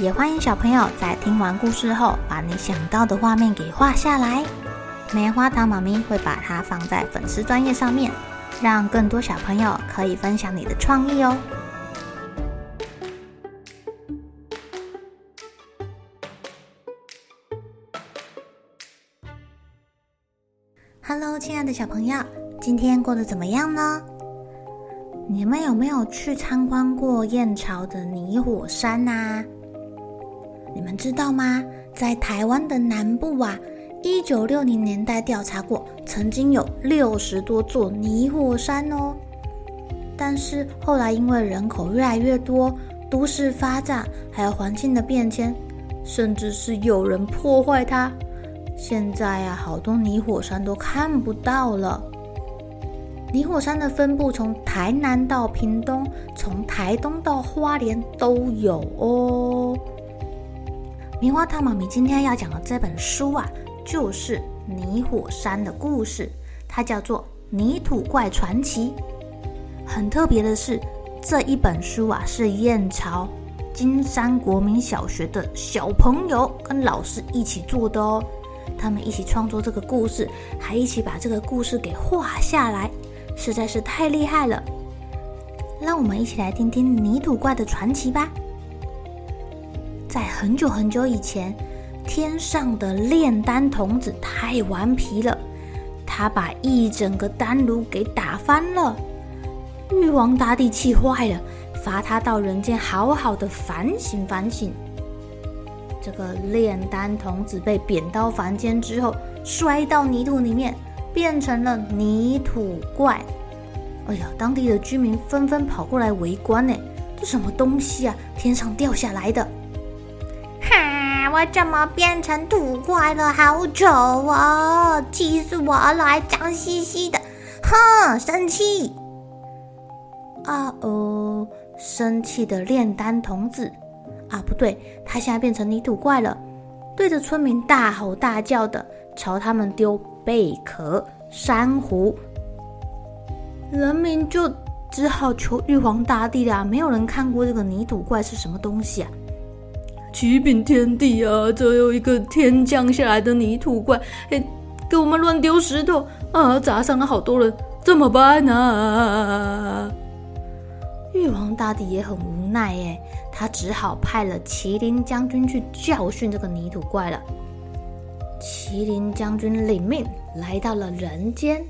也欢迎小朋友在听完故事后，把你想到的画面给画下来。棉花糖妈咪会把它放在粉丝专页上面，让更多小朋友可以分享你的创意哦。Hello，亲爱的小朋友，今天过得怎么样呢？你们有没有去参观过燕巢的泥火山啊？你们知道吗？在台湾的南部啊，一九六零年代调查过，曾经有六十多座泥火山哦。但是后来因为人口越来越多，都市发展，还有环境的变迁，甚至是有人破坏它，现在啊，好多泥火山都看不到了。泥火山的分布从台南到屏东，从台东到花莲都有哦。棉花糖妈咪今天要讲的这本书啊，就是泥火山的故事，它叫做《泥土怪传奇》。很特别的是，这一本书啊，是燕巢金山国民小学的小朋友跟老师一起做的哦。他们一起创作这个故事，还一起把这个故事给画下来，实在是太厉害了。让我们一起来听听泥土怪的传奇吧。在很久很久以前，天上的炼丹童子太顽皮了，他把一整个丹炉给打翻了。玉皇大帝气坏了，罚他到人间好好的反省反省。这个炼丹童子被贬到凡间之后，摔到泥土里面，变成了泥土怪。哎呀，当地的居民纷纷跑过来围观呢，这什么东西啊？天上掉下来的。我怎么变成土怪了？好丑哦！气死我了，还脏兮兮的，哼！生气！啊哦，生气的炼丹童子啊，不对，他现在变成泥土怪了，对着村民大吼大叫的，朝他们丢贝壳、珊瑚，人民就只好求玉皇大帝啦。没有人看过这个泥土怪是什么东西啊？启禀天帝啊！这有一个天降下来的泥土怪，嘿，给我们乱丢石头啊，砸伤了好多人，怎么办呢？玉皇大帝也很无奈耶，他只好派了麒麟将军去教训这个泥土怪了。麒麟将军领命来到了人间。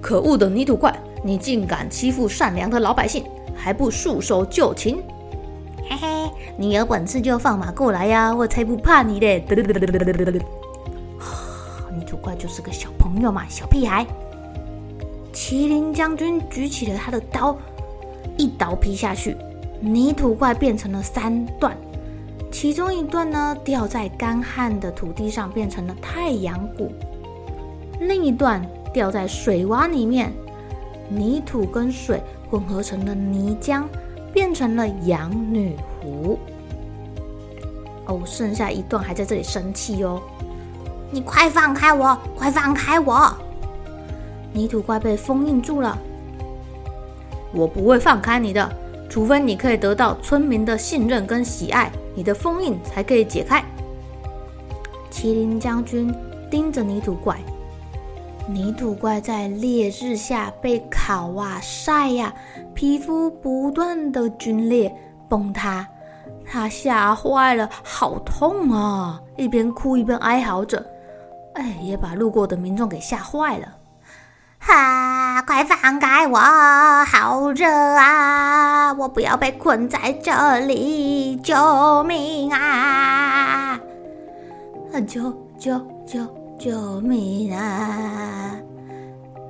可恶的泥土怪，你竟敢欺负善良的老百姓，还不束手就擒！嘿嘿，你有本事就放马过来呀！我才不怕你嘞！泥土怪就是个小朋友嘛，小屁孩。麒麟将军举起了他的刀，一刀劈下去，泥土怪变成了三段，其中一段呢掉在干旱的土地上，变成了太阳谷；另一段掉在水洼里面，泥土跟水混合成了泥浆。变成了羊女湖哦，剩下一段还在这里生气哦！你快放开我，快放开我！泥土怪被封印住了，我不会放开你的，除非你可以得到村民的信任跟喜爱，你的封印才可以解开。麒麟将军盯着泥土怪。泥土怪在烈日下被烤啊晒呀、啊，皮肤不断的皲裂崩塌，他吓坏了，好痛啊！一边哭一边哀嚎着，哎，也把路过的民众给吓坏了。哈，快放开我，好热啊！我不要被困在这里，救命啊！啊，救救救！救命啊！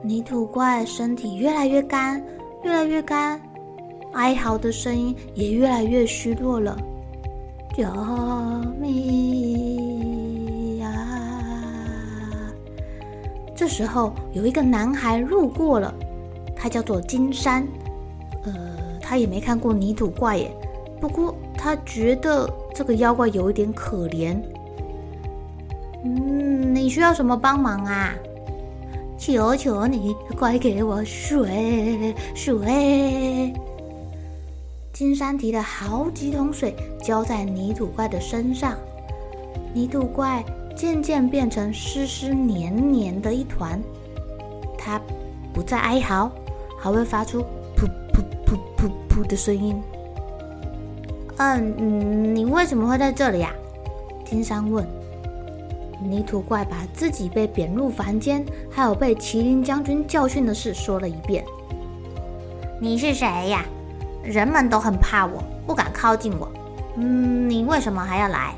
泥土怪身体越来越干，越来越干，哀嚎的声音也越来越虚弱了。救命呀！这时候有一个男孩路过了，他叫做金山。呃，他也没看过泥土怪耶，不过他觉得这个妖怪有一点可怜。嗯，你需要什么帮忙啊？求求你，快给我水水！金山提了好几桶水，浇在泥土怪的身上，泥土怪渐渐变成湿湿黏黏的一团。它不再哀嚎，还会发出噗噗噗噗噗的声音。嗯，你为什么会在这里呀？金山问。泥土怪把自己被贬入凡间，还有被麒麟将军教训的事说了一遍。你是谁呀？人们都很怕我，不敢靠近我。嗯，你为什么还要来？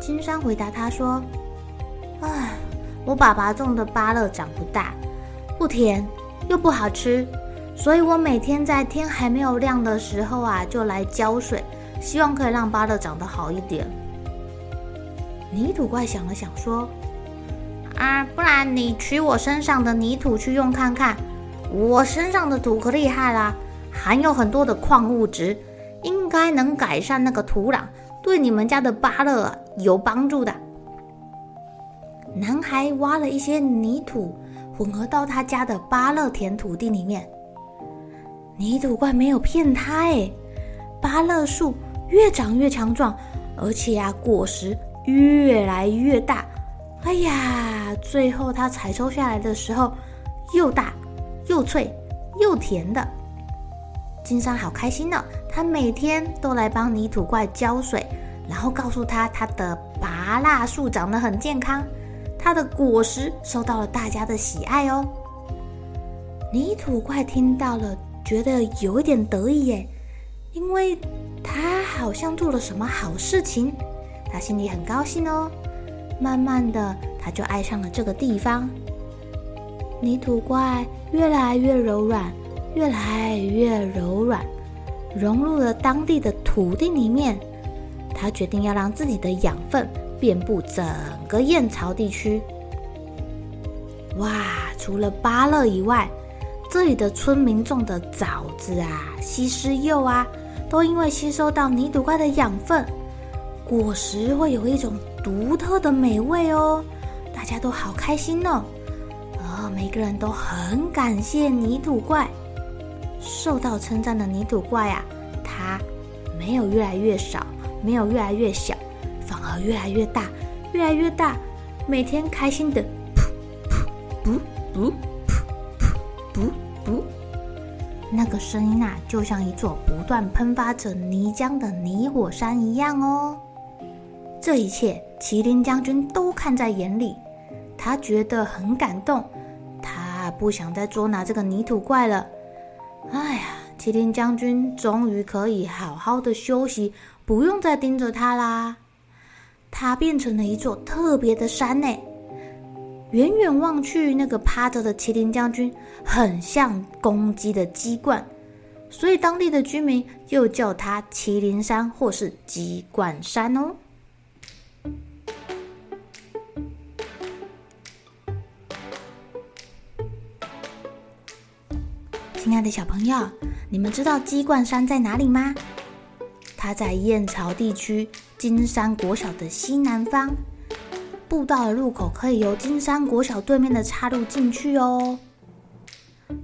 金山回答他说：“唉，我爸爸种的芭乐长不大，不甜又不好吃，所以我每天在天还没有亮的时候啊，就来浇水，希望可以让芭乐长得好一点。”泥土怪想了想，说：“啊，不然你取我身上的泥土去用看看，我身上的土可厉害啦，含有很多的矿物质，应该能改善那个土壤，对你们家的芭乐有帮助的。”男孩挖了一些泥土，混合到他家的芭乐田土地里面。泥土怪没有骗他，哎，芭乐树越长越强壮，而且啊，果实。越来越大，哎呀！最后它采收下来的时候，又大又脆又甜的。金山好开心呢，他每天都来帮泥土怪浇水，然后告诉他他的芭乐树长得很健康，它的果实受到了大家的喜爱哦。泥土怪听到了，觉得有一点得意耶，因为他好像做了什么好事情。他心里很高兴哦，慢慢的，他就爱上了这个地方。泥土怪越来越柔软，越来越柔软，融入了当地的土地里面。他决定要让自己的养分遍布整个燕巢地区。哇，除了芭乐以外，这里的村民种的枣子啊、西施柚啊，都因为吸收到泥土怪的养分。果实会有一种独特的美味哦，大家都好开心哦，哦，每个人都很感谢泥土怪。受到称赞的泥土怪啊，它没有越来越少，没有越来越小，反而越来越大，越来越大，每天开心的噗噗噗噗噗噗噗噗，那个声音啊，就像一座不断喷发着泥浆的泥火山一样哦。这一切，麒麟将军都看在眼里，他觉得很感动，他不想再捉拿这个泥土怪了。哎呀，麒麟将军终于可以好好的休息，不用再盯着他啦。他变成了一座特别的山呢，远远望去，那个趴着的麒麟将军很像公鸡的鸡冠，所以当地的居民又叫它麒麟山或是鸡冠山哦。亲爱的小朋友，你们知道鸡冠山在哪里吗？它在燕巢地区金山国小的西南方，步道的入口可以由金山国小对面的岔路进去哦。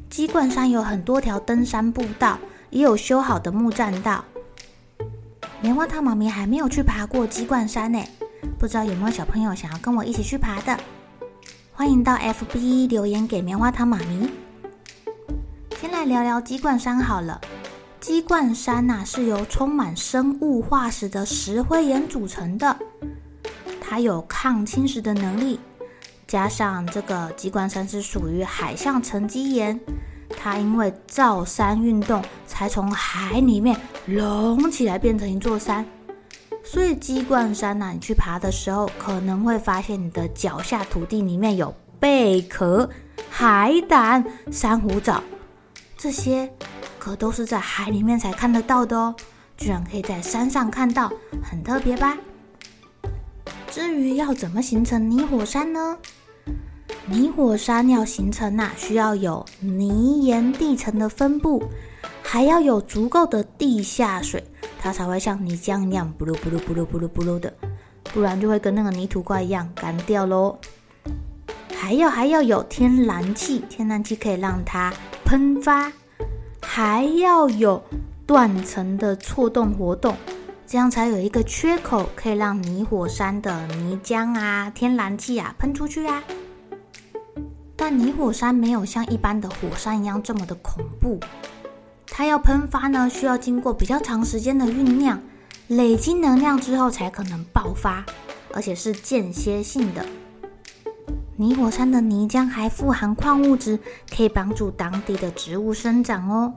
鸡冠山有很多条登山步道，也有修好的木栈道。棉花糖妈咪还没有去爬过鸡冠山呢，不知道有没有小朋友想要跟我一起去爬的？欢迎到 FB 留言给棉花糖妈咪。再聊聊鸡冠山好了。鸡冠山呐、是由充满生物化石的石灰岩组成的，它有抗侵蚀的能力。加上这个鸡冠山是属于海相沉积岩，它因为造山运动才从海里面隆起来变成一座山。所以鸡冠山呐、你去爬的时候，可能会发现你的脚下土地里面有贝壳、海胆、珊瑚藻。这些可都是在海里面才看得到的哦，居然可以在山上看到，很特别吧？至于要怎么形成泥火山呢？泥火山要形成呐、需要有泥岩地层的分布，还要有足够的地下水，它才会像泥浆一样，布噜布噜布噜布噜布噜的，不然就会跟那个泥土怪一样干掉喽。还要还要有天然气，天然气可以让它喷发，还要有断层的错动活动，这样才有一个缺口，可以让泥火山的泥浆啊、天然气啊喷出去啊。但泥火山没有像一般的火山一样这么的恐怖，它要喷发呢，需要经过比较长时间的酝酿，累积能量之后才可能爆发，而且是间歇性的。泥火山的泥浆还富含矿物质，可以帮助当地的植物生长哦。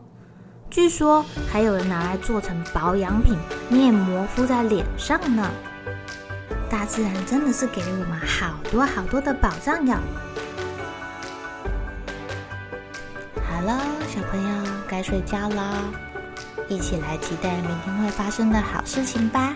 据说还有人拿来做成保养品、面膜敷在脸上呢。大自然真的是给了我们好多好多的宝藏哟。好了，小朋友该睡觉了，一起来期待明天会发生的好事情吧。